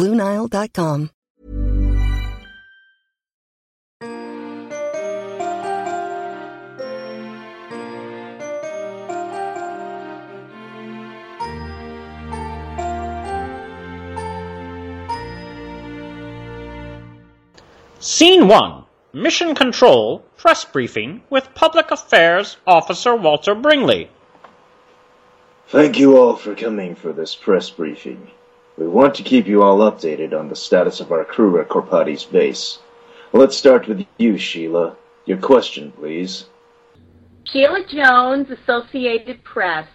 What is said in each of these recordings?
Bluenile.com. Scene 1 Mission Control Press Briefing with Public Affairs Officer Walter Bringley. Thank you all for coming for this press briefing. We want to keep you all updated on the status of our crew at Corpati's base. Let's start with you, Sheila. Your question, please. Sheila Jones, Associated Press.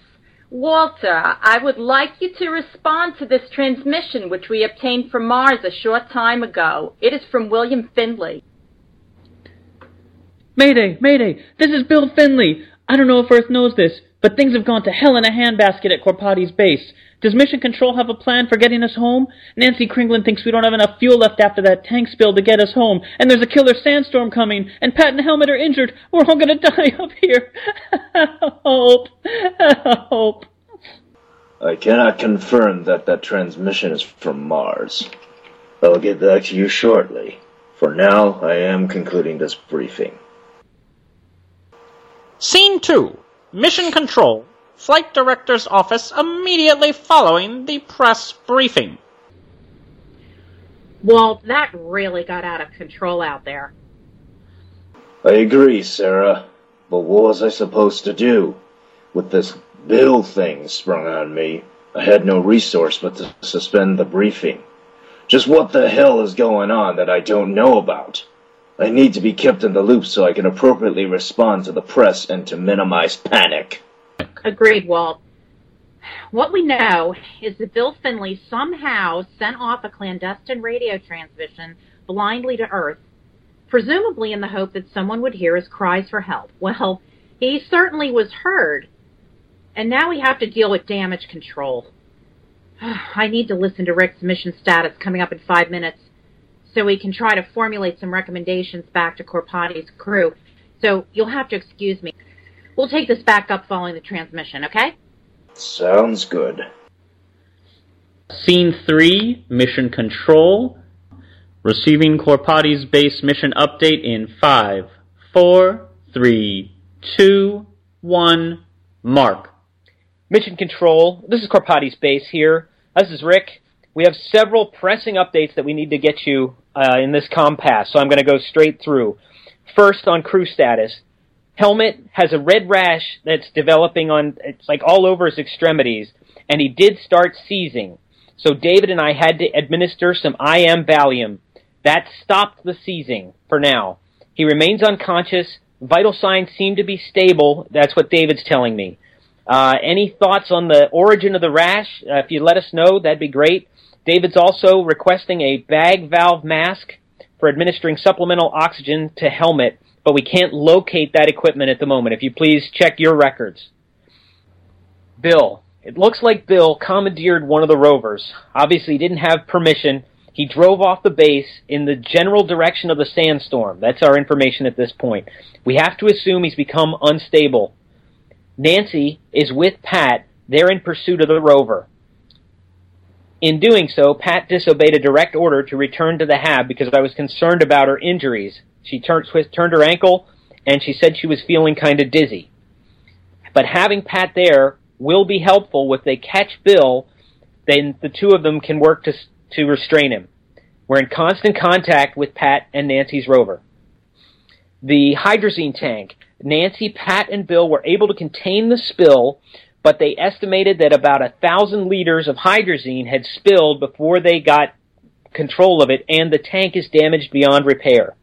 Walter, I would like you to respond to this transmission which we obtained from Mars a short time ago. It is from William Findlay. Mayday, Mayday, this is Bill Finley. I don't know if Earth knows this, but things have gone to hell in a handbasket at Corpati's base. Does Mission Control have a plan for getting us home? Nancy Kringlin thinks we don't have enough fuel left after that tank spill to get us home, and there's a killer sandstorm coming, and Pat and Helmut are injured. We're all gonna die up here. Help! Help! I cannot confirm that that transmission is from Mars. I'll get back to you shortly. For now, I am concluding this briefing. Scene 2 Mission Control Flight Director's Office immediately following the press briefing. Well, that really got out of control out there. I agree, Sarah. But what was I supposed to do? With this bill thing sprung on me, I had no resource but to suspend the briefing. Just what the hell is going on that I don't know about? I need to be kept in the loop so I can appropriately respond to the press and to minimize panic. Agreed, Walt. What we know is that Bill Finley somehow sent off a clandestine radio transmission blindly to Earth, presumably in the hope that someone would hear his cries for help. Well, he certainly was heard. And now we have to deal with damage control. I need to listen to Rick's mission status coming up in five minutes so we can try to formulate some recommendations back to Corpati's crew. So you'll have to excuse me. We'll take this back up following the transmission, okay? Sounds good. Scene 3 Mission Control. Receiving Corpati's base mission update in five, four, three, two, one. Mark. Mission Control, this is Corpati's base here. This is Rick. We have several pressing updates that we need to get you uh, in this comm pass, so I'm going to go straight through. First, on crew status. Helmut has a red rash that's developing on, it's like all over his extremities, and he did start seizing. So David and I had to administer some IM Valium. That stopped the seizing for now. He remains unconscious. Vital signs seem to be stable. That's what David's telling me. Uh, any thoughts on the origin of the rash? Uh, if you let us know, that'd be great. David's also requesting a bag valve mask for administering supplemental oxygen to Helmut, but we can't locate that equipment at the moment. If you please check your records. Bill. It looks like Bill commandeered one of the rovers. Obviously, he didn't have permission. He drove off the base in the general direction of the sandstorm. That's our information at this point. We have to assume he's become unstable. Nancy is with Pat. They're in pursuit of the rover. In doing so, Pat disobeyed a direct order to return to the hab because I was concerned about her injuries. She turned, twist, turned her ankle, and she said she was feeling kind of dizzy. But having Pat there will be helpful. If they catch Bill, then the two of them can work to, to restrain him. We're in constant contact with Pat and Nancy's rover. The hydrazine tank. Nancy, Pat, and Bill were able to contain the spill, but they estimated that about a thousand liters of hydrazine had spilled before they got control of it, and the tank is damaged beyond repair.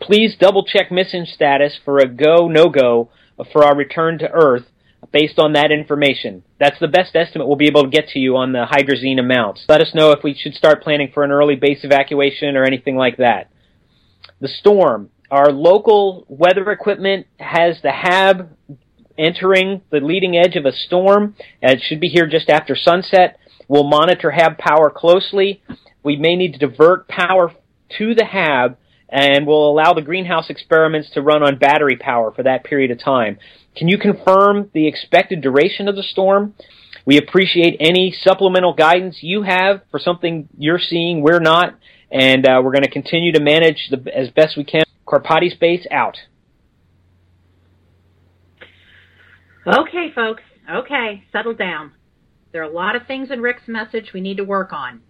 Please double check mission status for a go, no go for our return to Earth based on that information. That's the best estimate we'll be able to get to you on the hydrazine amounts. Let us know if we should start planning for an early base evacuation or anything like that. The storm. Our local weather equipment has the HAB entering the leading edge of a storm. It should be here just after sunset. We'll monitor HAB power closely. We may need to divert power to the HAB and we'll allow the greenhouse experiments to run on battery power for that period of time. Can you confirm the expected duration of the storm? We appreciate any supplemental guidance you have for something you're seeing, we're not, and uh, we're going to continue to manage the, as best we can. Carpati Space out. Okay, folks. Okay, settle down. There are a lot of things in Rick's message we need to work on.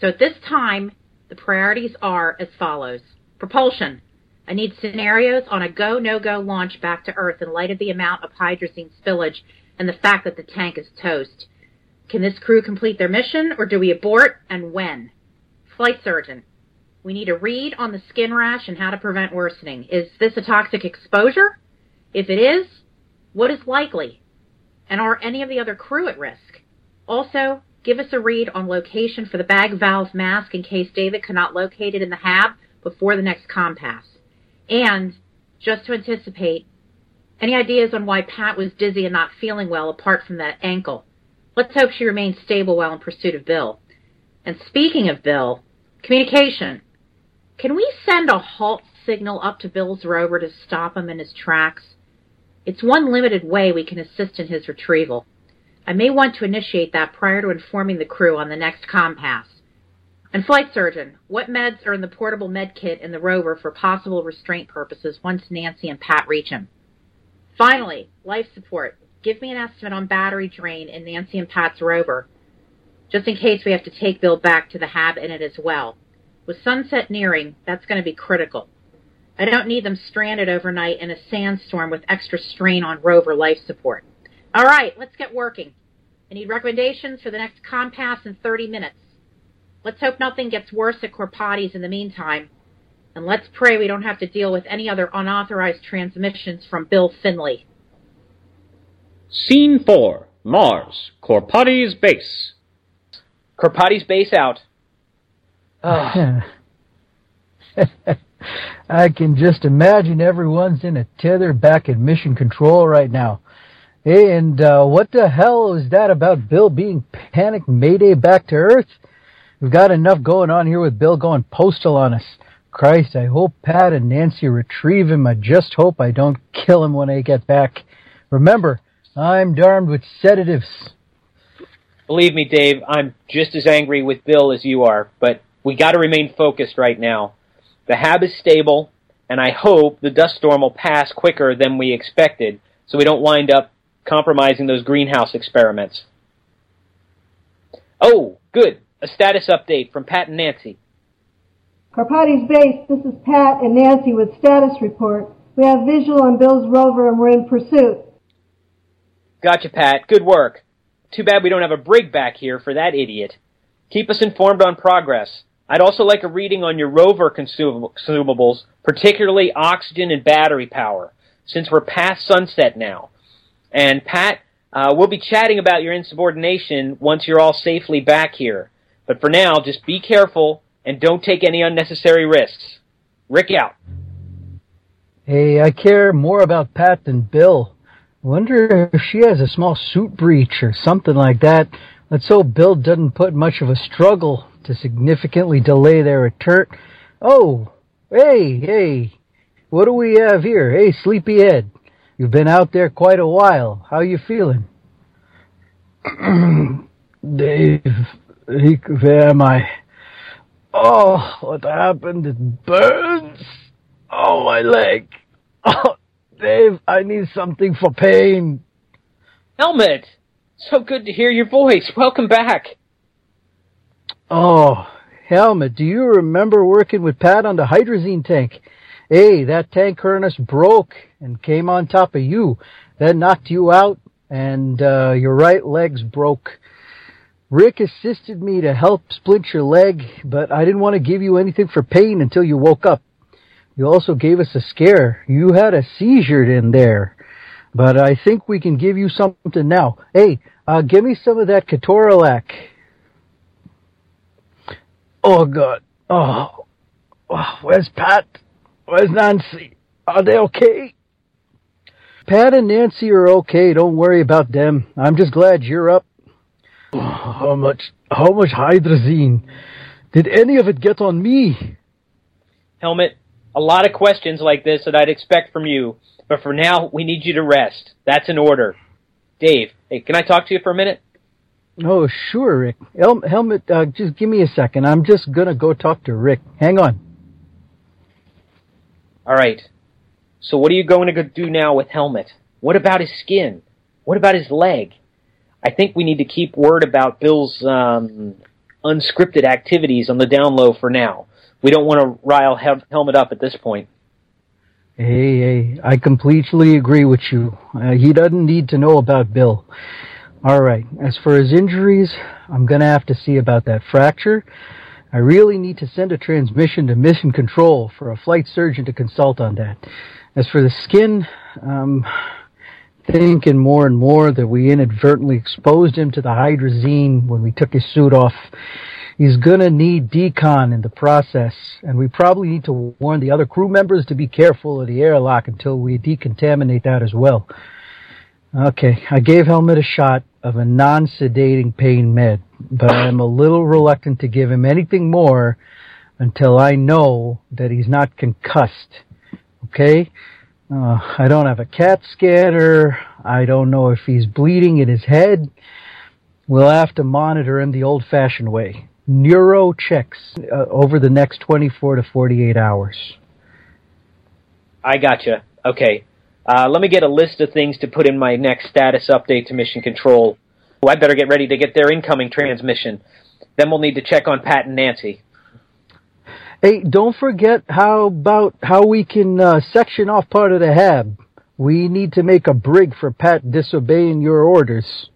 So at this time, the priorities are as follows. Propulsion. I need scenarios on a go, no-go launch back to Earth in light of the amount of hydrazine spillage and the fact that the tank is toast. Can this crew complete their mission, or do we abort, and when? Flight surgeon. We need a read on the skin rash and how to prevent worsening. Is this a toxic exposure? If it is, what is likely? And are any of the other crew at risk? Also, give us a read on location for the bag valve mask in case David cannot locate it in the hab before the next comm pass. And, just to anticipate, any ideas on why Pat was dizzy and not feeling well apart from that ankle? Let's hope she remains stable while in pursuit of Bill. And speaking of Bill, communication. Can we send a halt signal up to Bill's rover to stop him in his tracks? It's one limited way we can assist in his retrieval. I may want to initiate that prior to informing the crew on the next comm pass. And flight surgeon, what meds are in the portable med kit in the rover for possible restraint purposes once Nancy and Pat reach him? Finally, life support. Give me an estimate on battery drain in Nancy and Pat's rover, just in case we have to take Bill back to the hab in it as well. With sunset nearing, that's going to be critical. I don't need them stranded overnight in a sandstorm with extra strain on rover life support. All right, let's get working. I need recommendations for the next comm pass in 30 minutes. Let's hope nothing gets worse at Corpati's in the meantime. And let's pray we don't have to deal with any other unauthorized transmissions from Bill Finley. Scene 4 Mars, Corpati's base. Corpati's base out. Oh. I can just imagine everyone's in a tether back at mission control right now. And uh, what the hell is that about Bill being panicked mayday back to Earth? We've got enough going on here with Bill going postal on us. Christ, I hope Pat and Nancy retrieve him. I just hope I don't kill him when I get back. Remember, I'm darmed with sedatives. Believe me, Dave, I'm just as angry with Bill as you are, but we got to remain focused right now. The hab is stable, and I hope the dust storm will pass quicker than we expected, so we don't wind up compromising those greenhouse experiments. Oh, good. A status update from Pat and Nancy. Carpati's base, this is Pat and Nancy with status report. We have visual on Bill's rover and we're in pursuit. Gotcha, Pat. Good work. Too bad we don't have a brig back here for that idiot. Keep us informed on progress. I'd also like a reading on your rover consumables, particularly oxygen and battery power, since we're past sunset now. And Pat, uh, we'll be chatting about your insubordination once you're all safely back here. But for now, just be careful and don't take any unnecessary risks. Rick out. Hey, I care more about Pat than Bill. Wonder if she has a small suit breach or something like that. Let's hope Bill doesn't put much of a struggle to significantly delay their return. Oh, hey, hey, what do we have here? Hey, sleepyhead, you've been out there quite a while. How you feeling? Dave, where am I? Oh, what happened? It burns. Oh, my leg. Oh, Dave, I need something for pain. Helmut! So good to hear your voice. Welcome back. Oh, Helmut, do you remember working with Pat on the hydrazine tank? Hey, that tank harness broke and came on top of you. That knocked you out and uh, your right leg's broke. Rick assisted me to help splint your leg, but I didn't want to give you anything for pain until you woke up. You also gave us a scare. You had a seizure in there. But I think we can give you something now. Hey, uh, give me some of that Ketorolac. Oh, God. Oh. oh. Where's Pat? Where's Nancy? Are they okay? Pat and Nancy are okay. Don't worry about them. I'm just glad you're up. Oh, how much, how much hydrazine? Did any of it get on me? Helmut, a lot of questions like this that I'd expect from you, but for now, we need you to rest. That's an order. Dave, hey, can I talk to you for a minute? Oh, sure, Rick. Hel- Helmut, uh, just give me a second. I'm just gonna go talk to Rick. Hang on. All right. So what are you going to do now with Helmut? What about his skin? What about his leg? I think we need to keep word about Bill's um, unscripted activities on the down low for now. We don't want to rile Hel- Helmut up at this point. Hey, hey, I completely agree with you. Uh, he doesn't need to know about Bill. All right. As for his injuries, I'm going to have to see about that fracture. I really need to send a transmission to mission control for a flight surgeon to consult on that. As for the skin, um, thinking more and more that we inadvertently exposed him to the hydrazine when we took his suit off. He's gonna need decon in the process, and we probably need to warn the other crew members to be careful of the airlock until we decontaminate that as well. Okay, I gave Helmut a shot of a non-sedating pain med, but I'm a little reluctant to give him anything more until I know that he's not concussed. Okay? Uh, I don't have a CAT scanner. I don't know if he's bleeding in his head. We'll have to monitor him the old-fashioned way. Neuro checks uh, over the next 24 to 48 hours. I gotcha. Okay. Uh, let me get a list of things to put in my next status update to Mission Control. Oh, I better get ready to get their incoming transmission. Then we'll need to check on Pat and Nancy. Hey, don't forget how about how we can uh, section off part of the hab. We need to make a brig for Pat disobeying your orders.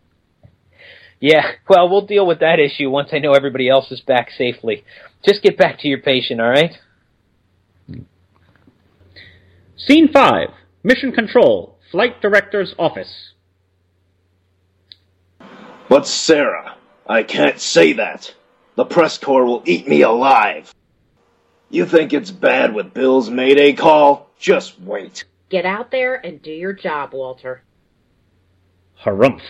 Yeah, well, we'll deal with that issue once I know everybody else is back safely. Just get back to your patient, all right? Scene 5 Mission Control, Flight Director's Office. But Sarah, I can't say that. The press corps will eat me alive. You think it's bad with Bill's Mayday call? Just wait. Get out there and do your job, Walter. Harumph.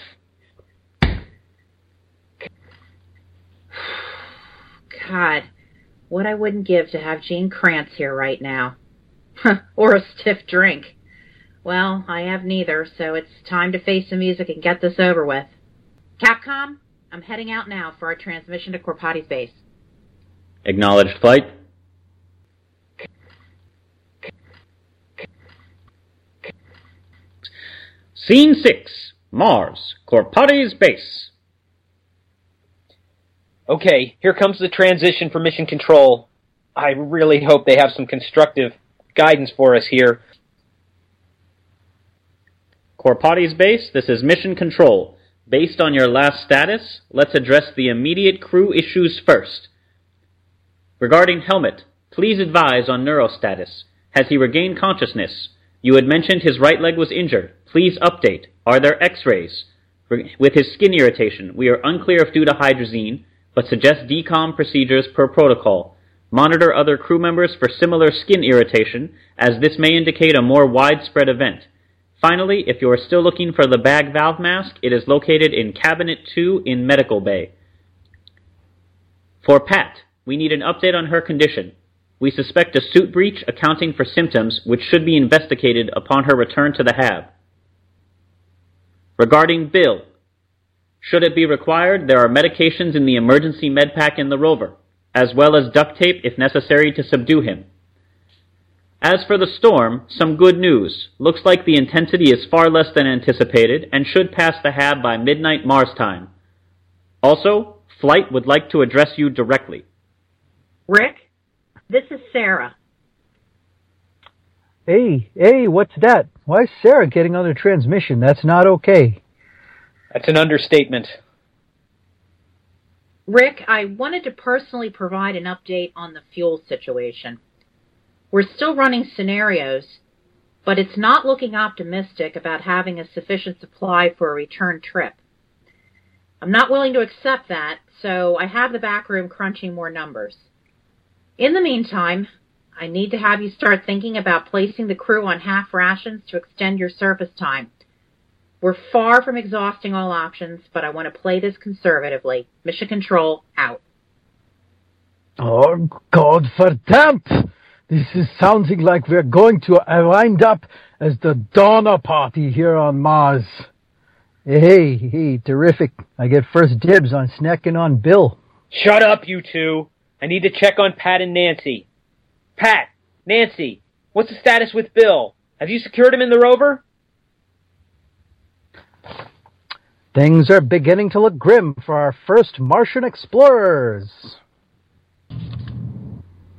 God, what I wouldn't give to have Gene Kranz here right now. or a stiff drink. Well, I have neither, so it's time to face the music and get this over with. Capcom, I'm heading out now for our transmission to Corpati's base. Acknowledged flight. Scene 6 Mars, Corpati's base. Okay, here comes the transition for Mission Control. I really hope they have some constructive guidance for us here. Corpati's base, this is Mission Control. Based on your last status, let's address the immediate crew issues first. Regarding Helmut, please advise on neurostatus. Has he regained consciousness? You had mentioned his right leg was injured. Please update. Are there x-rays? With his skin irritation, we are unclear if due to hydrazine, but suggest decon procedures per protocol. Monitor other crew members for similar skin irritation, as this may indicate a more widespread event. Finally, if you are still looking for the bag valve mask, it is located in Cabinet 2 in Medical Bay. For Pat, we need an update on her condition. We suspect a suit breach accounting for symptoms which should be investigated upon her return to the HAB. Regarding Bill, should it be required, there are medications in the emergency med pack in the rover, as well as duct tape if necessary to subdue him. As for the storm, some good news. Looks like the intensity is far less than anticipated and should pass the HAB by midnight Mars time. Also, Flight would like to address you directly. Rick, this is Sarah. Hey, hey, what's that? Why is Sarah getting on the transmission? That's not okay. That's an understatement. Rick, I wanted to personally provide an update on the fuel situation. We're still running scenarios, but it's not looking optimistic about having a sufficient supply for a return trip. I'm not willing to accept that, so I have the back room crunching more numbers. In the meantime, I need to have you start thinking about placing the crew on half rations to extend your service time. We're far from exhausting all options, but I want to play this conservatively. Mission Control, out. Oh, God for damp! This is sounding like we're going to wind up as the Donner Party here on Mars. Hey, hey, terrific. I get first dibs on snacking on Bill. Shut up, you two. I need to check on Pat and Nancy. Pat, Nancy, what's the status with Bill? Have you secured him in the rover? Things are beginning to look grim for our first Martian explorers.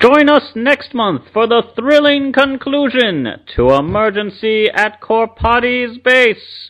Join us next month for the thrilling conclusion to Emergency at Corpades Base.